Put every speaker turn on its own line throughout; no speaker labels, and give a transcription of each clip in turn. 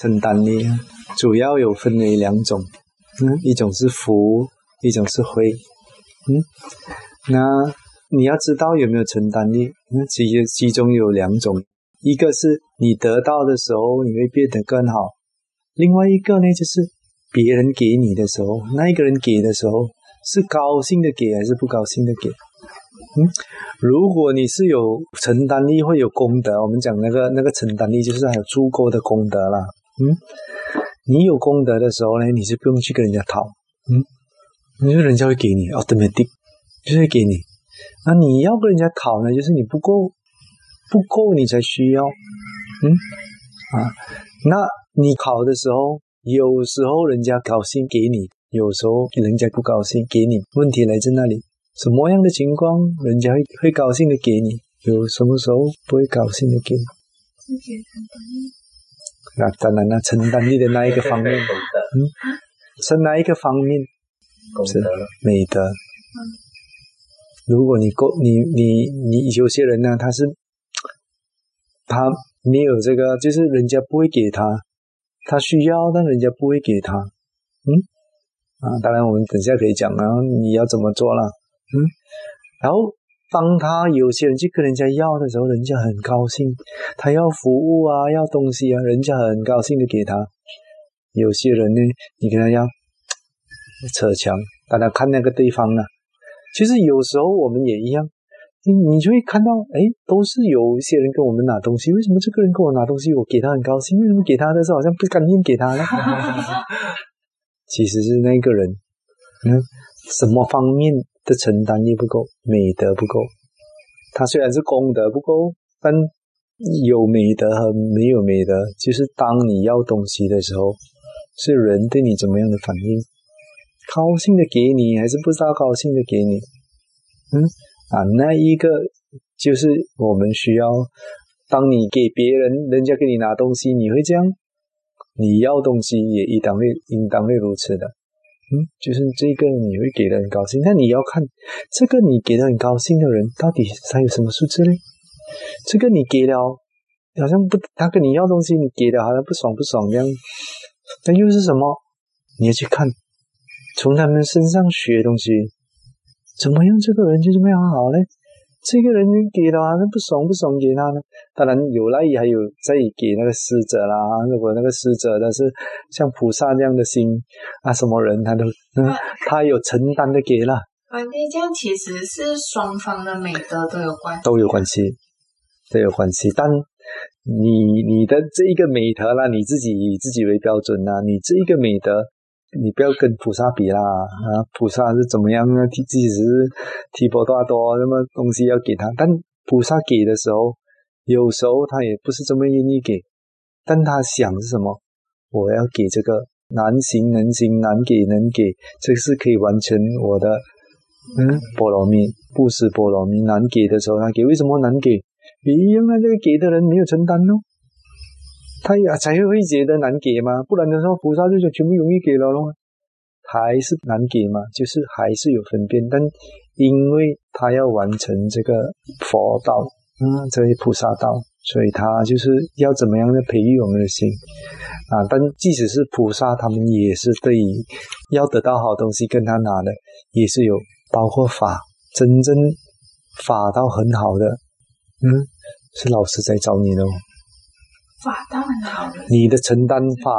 承担力，主要有分为两种，嗯，一种是福，一种是灰，嗯，那你要知道有没有承担力，那其实其中有两种，一个是你得到的时候你会变得更好，另外一个呢就是别人给你的时候，那一个人给的时候是高兴的给还是不高兴的给？嗯，如果你是有承担力，会有功德。我们讲那个那个承担力，就是还有足够的功德啦。嗯，你有功德的时候呢，你是不用去跟人家讨。嗯，因为人家会给你，automatic 就是会给你。那你要跟人家讨呢，就是你不够，不够你才需要。嗯，啊，那你考的时候，有时候人家高兴给你，有时候人家不高兴给你。问题来自那里。什么样的情况，人家会会高兴的给你？有什么时候不会高兴的给你？
自己承担力。
那当然了，承担力的那一个方面，嗯，是哪一个方面？
是
美德。如果你够，你你你有些人呢，他是他没有这个，就是人家不会给他，他需要，但人家不会给他。嗯啊，当然我们等下可以讲啊，你要怎么做了？嗯，然后当他有些人去跟人家要的时候，人家很高兴，他要服务啊，要东西啊，人家很高兴的给他。有些人呢，你跟他要扯墙，大家看那个对方呢。其实有时候我们也一样，你你就会看到，哎，都是有一些人跟我们拿东西，为什么这个人跟我拿东西，我给他很高兴，为什么给他的时候好像不甘愿给他呢？其实是那个人，嗯，什么方面？的承担力不够，美德不够。他虽然是功德不够，但有美德和没有美德，就是当你要东西的时候，是人对你怎么样的反应？高兴的给你，还是不知道高兴的给你？嗯啊，那一个就是我们需要。当你给别人，人家给你拿东西，你会这样？你要东西也应当会，应当会如此的。嗯，就是这个你会给的很高兴，那你要看这个你给的很高兴的人到底他有什么素质呢？这个你给了，好像不，他跟你要东西，你给的好像不爽不爽这样，那又是什么？你要去看，从他们身上学东西，怎么样？这个人就是没有好嘞？这个人给的话，那不爽不爽给他呢？当然有了，也还有再给那个施者啦。如果那个施者他是像菩萨这样的心啊，什么人他都嗯，他有承担的给了。
啊，那这样其实是双方的美德都有关，
都有关系，都有关系。但你你的这一个美德啦，你自己以自己为标准啦，你这一个美德。你不要跟菩萨比啦啊！菩萨是怎么样呢？提即使是提婆达多，那么东西要给他，但菩萨给的时候，有时候他也不是这么愿意给，但他想是什么？我要给这个难行能行，难给能给，这是可以完成我的嗯波罗蜜布施波罗蜜。难给的时候他给，为什么难给？因为这个给的人没有承担哦。他也才会觉得难给嘛，不然的话，菩萨就全部容易给了咯。还是难给嘛，就是还是有分辨，但因为他要完成这个佛道，嗯，这些菩萨道，所以他就是要怎么样的培育我们的心啊。但即使是菩萨，他们也是对于要得到好东西跟他拿的，也是有包括法，真正法道很好的，嗯，是老师在找你的哦。
法当很好的，
你的承担法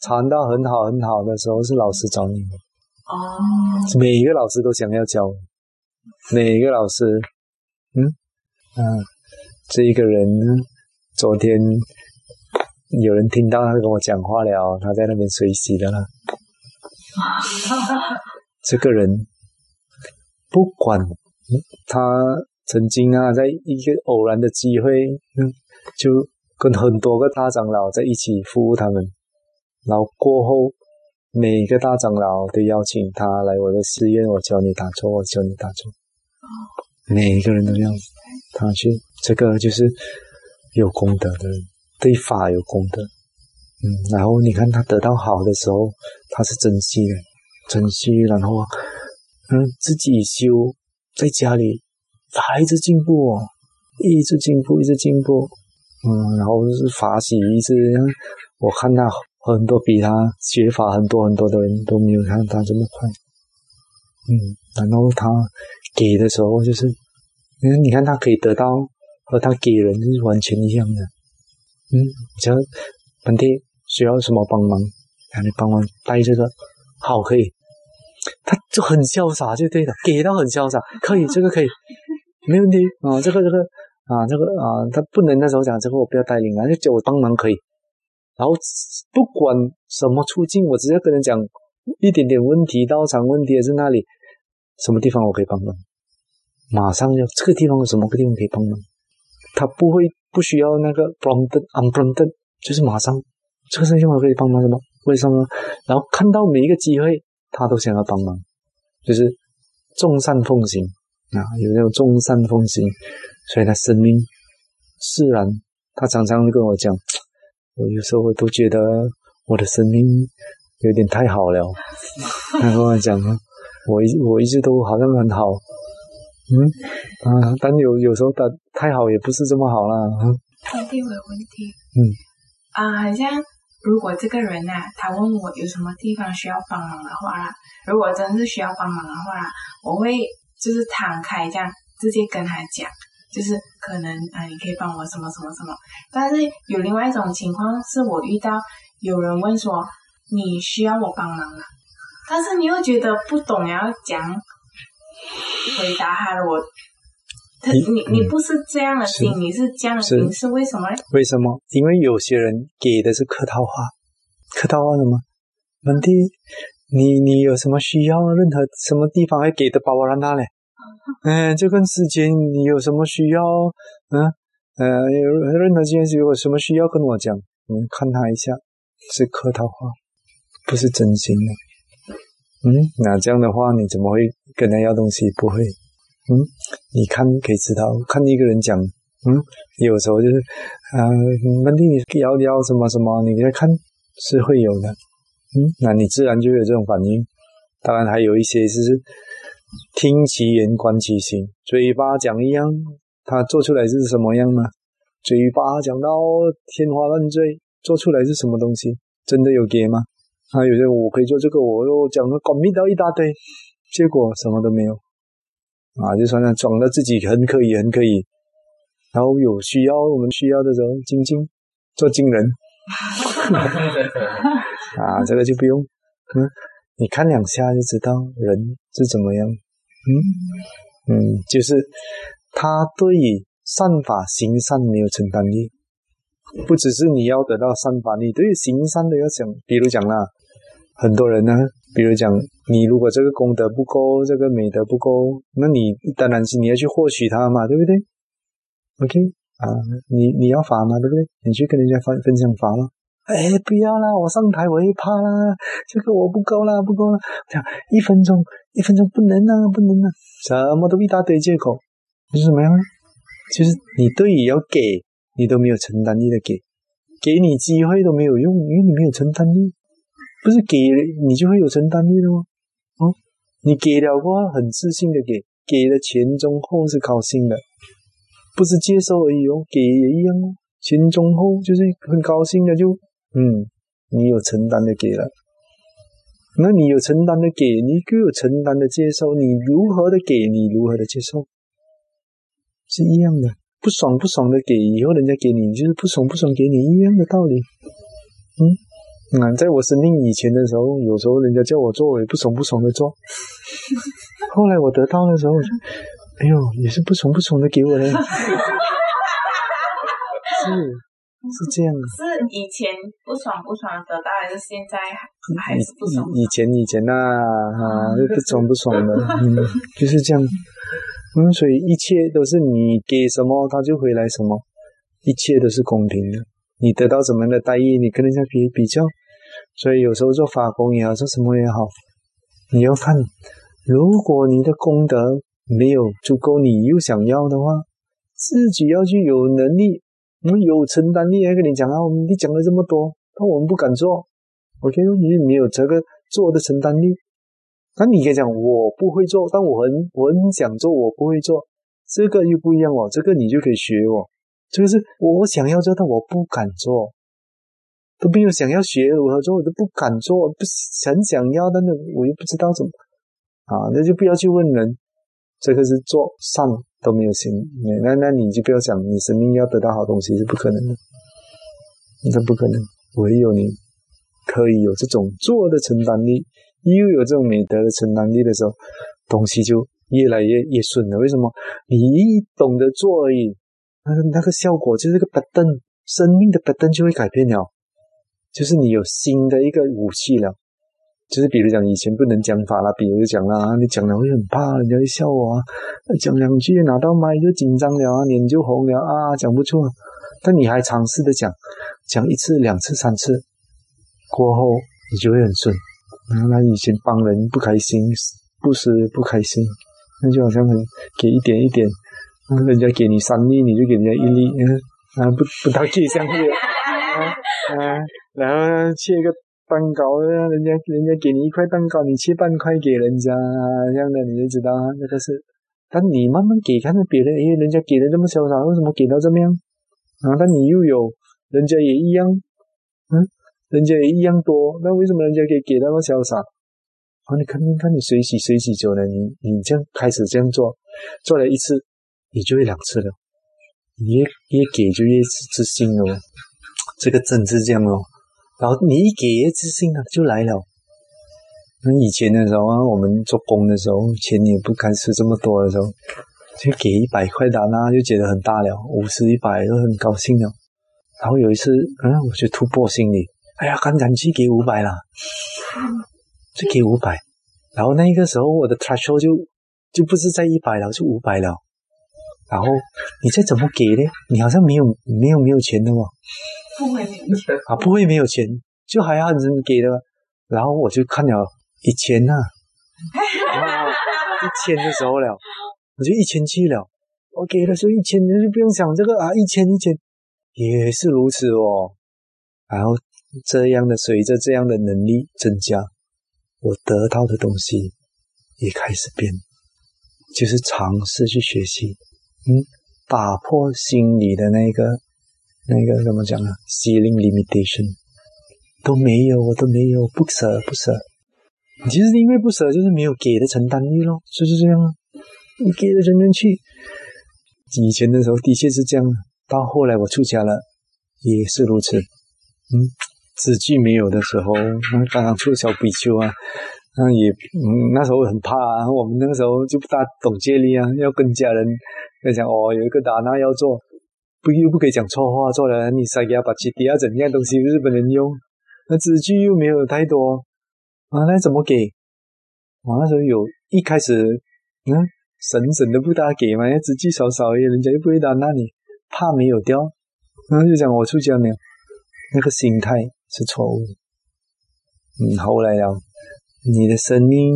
传到很好很好的时候，是老师找你
哦。
每一个老师都想要教，每一个老师，嗯嗯，这一个人，昨天有人听到他跟我讲话了，他在那边学习的啦。这个人不管他曾经啊，在一个偶然的机会，嗯，就。跟很多个大长老在一起服务他们，然后过后每个大长老都邀请他来我的寺院，我教你打坐，我教你打坐。每一个人都要他去，这个就是有功德的人，对法有功德。嗯，然后你看他得到好的时候，他是珍惜的，珍惜，然后嗯自己修，在家里他一直进步哦，一直进步，一直进步。嗯，然后是法喜，一直我看到很多比他学法很多很多的人都没有像他这么快。嗯，然后他给的时候就是，因为你看他可以得到和他给人是完全一样的。嗯，只要本地需要什么帮忙，让你帮忙带这个，好可以，他就很潇洒就对了，给到很潇洒，可以这个可以，没问题啊，这个这个啊这个啊，他不能那时候讲这个我不要带领啊，就叫我帮忙可以，然后不管什么处境，我直接跟人讲一点点问题，道场问题也是那里。什么地方我可以帮忙？马上就这个地方有什么个地方可以帮忙？他不会不需要那个 prompted unprompted，就是马上这个事情我可以帮忙什么？为什么？然后看到每一个机会，他都想要帮忙，就是众善奉行啊，有那种众善奉行，所以他生命自然。他常常跟我讲，我有时候我都觉得我的生命有点太好了。他跟我讲啊。我一我一直都好像很好，嗯啊，但有有时候他太好也不是这么好啦。
问题有问题，
嗯
啊，好像如果这个人呐，他问我有什么地方需要帮忙的话啦，如果真是需要帮忙的话，我会就是敞开这样直接跟他讲，就是可能啊，你可以帮我什么什么什么。但是有另外一种情况，是我遇到有人问说你需要我帮忙吗？但是你又觉得不懂要讲回答他的我，他你你不是这样的心，你是这样的心是为什么呢？
为什么？因为有些人给的是客套话，客套话什么？问题你你有什么需要？任何什么地方会给的巴巴拉那嘞？嗯，就跟时间你有什么需要？嗯呃，有任何件事有什么需要跟我讲？我们看他一下，是客套话，不是真心的。嗯，那这样的话，你怎么会跟他要东西？不会。嗯，你看可以知道，看一个人讲，嗯，有时候就是呃，问题你要要什么什么，你再看是会有的。嗯，那你自然就会有这种反应。当然还有一些是听其言观其行，嘴巴讲一样，他做出来是什么样呢？嘴巴讲到天花乱坠，做出来是什么东西？真的有给吗？啊，有些我可以做这个，我又讲了搞密到一大堆，结果什么都没有，啊，就算那装的自己很可以，很可以，然后有需要我们需要的时候，精进做惊人，啊，这个就不用，嗯，你看两下就知道人是怎么样，嗯嗯，就是他对于善法行善没有承担力。不只是你要得到善法，你对行善都要想，比如讲啦，很多人呢，比如讲你如果这个功德不够，这个美德不够，那你当然是你要去获取它嘛，对不对？OK 啊，你你要罚嘛，对不对？你去跟人家分分享罚了，哎，不要啦，我上台我会怕啦，这个我不够啦，不够啦，讲一分钟，一分钟不能啊，不能啊，什么都一大堆借口，就是什么样呢？就是你对于要给。你都没有承担力的给，给你机会都没有用，因为你没有承担力。不是给你就会有承担力的吗？哦，你给了的话，很自信的给，给了前中后是高兴的，不是接受而已哦，给也一样哦，前中后就是很高兴的，就嗯，你有承担的给了，那你有承担的给，你就有承担的接受，你如何的给，你如何的接受，是一样的。不爽不爽的给，以后人家给你就是不爽不爽给你一样的道理。嗯，啊，在我生病以前的时候，有时候人家叫我做，我也不爽不爽的做。后来我得到的时候，哎呦，也是不爽不爽的给我嘞。是是这样。
是以前不爽不爽得到，还是现在还是不爽？
以前以前呐啊，不爽不爽的，嗯，就是这样。嗯，所以一切都是你给什么，他就回来什么，一切都是公平的。你得到什么样的待遇，你跟人家比比较。所以有时候做法工也好，做什么也好，你要看，如果你的功德没有足够，你又想要的话，自己要去有能力，我们有承担力。来跟你讲啊，你讲了这么多，但我们不敢做。OK，你没有这个做的承担力。那你可以讲我不会做，但我很我很想做，我不会做，这个又不一样哦。这个你就可以学我，这个是我想要做，但我不敢做。都没有想要学如何做，我都不敢做，不是很想要，但是我又不知道怎么啊，那就不要去问人。这个是做善都没有行，那那你就不要想你生命要得到好东西是不可能的，这不可能。唯有你可以有这种做的承担力，又有这种美德的承担力的时候，东西就越来越越顺了。为什么？你一懂得做而已，那个那个效果就是个摆动生命的摆动就会改变了，就是你有新的一个武器了。就是比如讲，以前不能讲法了，比如讲啦，你讲了会很怕，人家会笑我啊。讲两句拿到麦就紧张了啊，脸就红了啊，讲不出。但你还尝试的讲，讲一次、两次、三次过后，你就会很顺。然后那以前帮人不开心，不是不开心，那就好像很给一点一点，人家给你三粒，你就给人家一粒，啊不不大给相对，啊啊，然后切一个。蛋糕，人家人家给你一块蛋糕，你切半块给人家，这样的你就知道啊，那个是。但你慢慢给，看到别人，因为，人家给的这么潇洒，为什么给到这么样？啊，但你又有，人家也一样，嗯，人家也一样多，那为什么人家可以给那么潇洒？啊，你看，你看你随喜随喜久了，你你这样开始这样做，做了一次，你就会两次了，你越越给就越自信哦，这个真是这样哦。然后你一给自信啊，就来了。那以前的时候啊，我们做工的时候，钱也不敢吃这么多的时候，就给一百块的那就觉得很大了，五十、一百都很高兴了。然后有一次，嗯，我就突破心理，哎呀，刚才去给五百了，就给五百。然后那个时候我的 threshold 就就不是在一百了，是五百了。然后你再怎么给呢？你好像没有没有没有钱的嘛。
不会没有钱
啊！不会没有钱，就还要人给的。然后我就看了一千 呐，一千的时候了，我就一千去了。我给的时候一千，你就不用想这个啊，一千一千也是如此哦。然后这样的随着这样的能力增加，我得到的东西也开始变，就是尝试去学习，嗯，打破心里的那个。那个怎么讲啊？Ceiling limitation 都没有，我都没有，不舍不舍。其实因为不舍，就是没有给的承担力咯，就是这样啊。你给了人人去，以前的时候的确是这样，到后来我出家了也是如此。嗯，资具没有的时候，那刚刚出小比丘啊，那也嗯那时候很怕啊。我们那个时候就不大懂戒律啊，要跟家人在讲哦，有一个达那要做。不又不可以讲错话，做了你塞给他把基底下怎样东西日本人用，那字句又没有太多啊，那怎么给？我那时候有一开始嗯省省的不大给嘛，要字句少少一点，人家又不会打那你怕没有掉，然后就讲我出家没有，那个心态是错误的。嗯，后来了，你的生命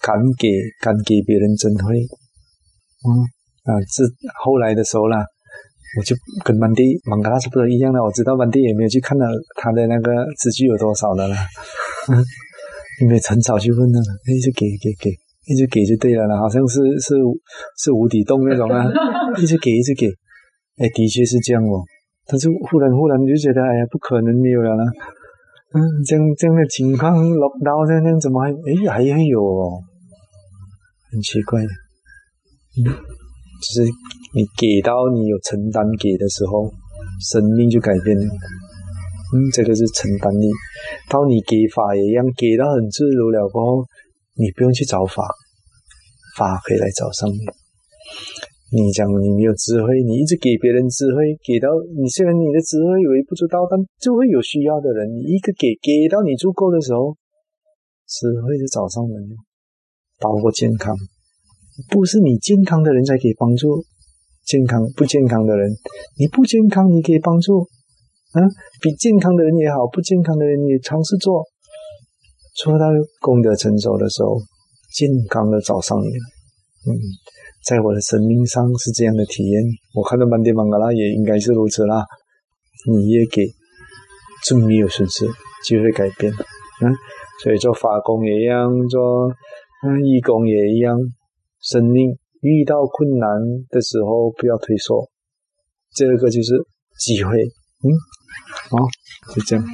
敢给敢给别人真会，嗯啊，这后来的时候啦。我就跟曼蒂、芒嘎拉差不多一样的，我知道曼蒂也没有去看到他的那个资具有多少的了，嗯，因为很少去问了，一直给给给，一直给就对了了，好像是是是无底洞那种啊，一直给一直给，哎，的确是这样哦，但是忽然忽然就觉得，哎呀，不可能没有了啦，嗯，这样这样的情况落到这样怎么还哎还会有哦，很奇怪的，嗯。就是你给到你有承担给的时候，生命就改变了。嗯，这个是承担力。到你给法也一样，给到很自如了过后，你不用去找法，法可以来找上你。你讲你没有智慧，你一直给别人智慧，给到你虽然你的智慧微不足道，但就会有需要的人，你一个给给到你足够的时候，智慧就找上门了，包括健康。不是你健康的人才可以帮助健康不健康的人，你不健康你可以帮助，嗯，比健康的人也好，不健康的人也尝试做，做到功德成熟的时候，健康的找上你了。嗯，在我的生命上是这样的体验，我看到满地芒格拉也应该是如此啦。你也给就没有损失，就会改变，嗯，所以做法工也一样，做嗯义工也一样。生命遇到困难的时候，不要退缩，这个就是机会。嗯。好，就这样。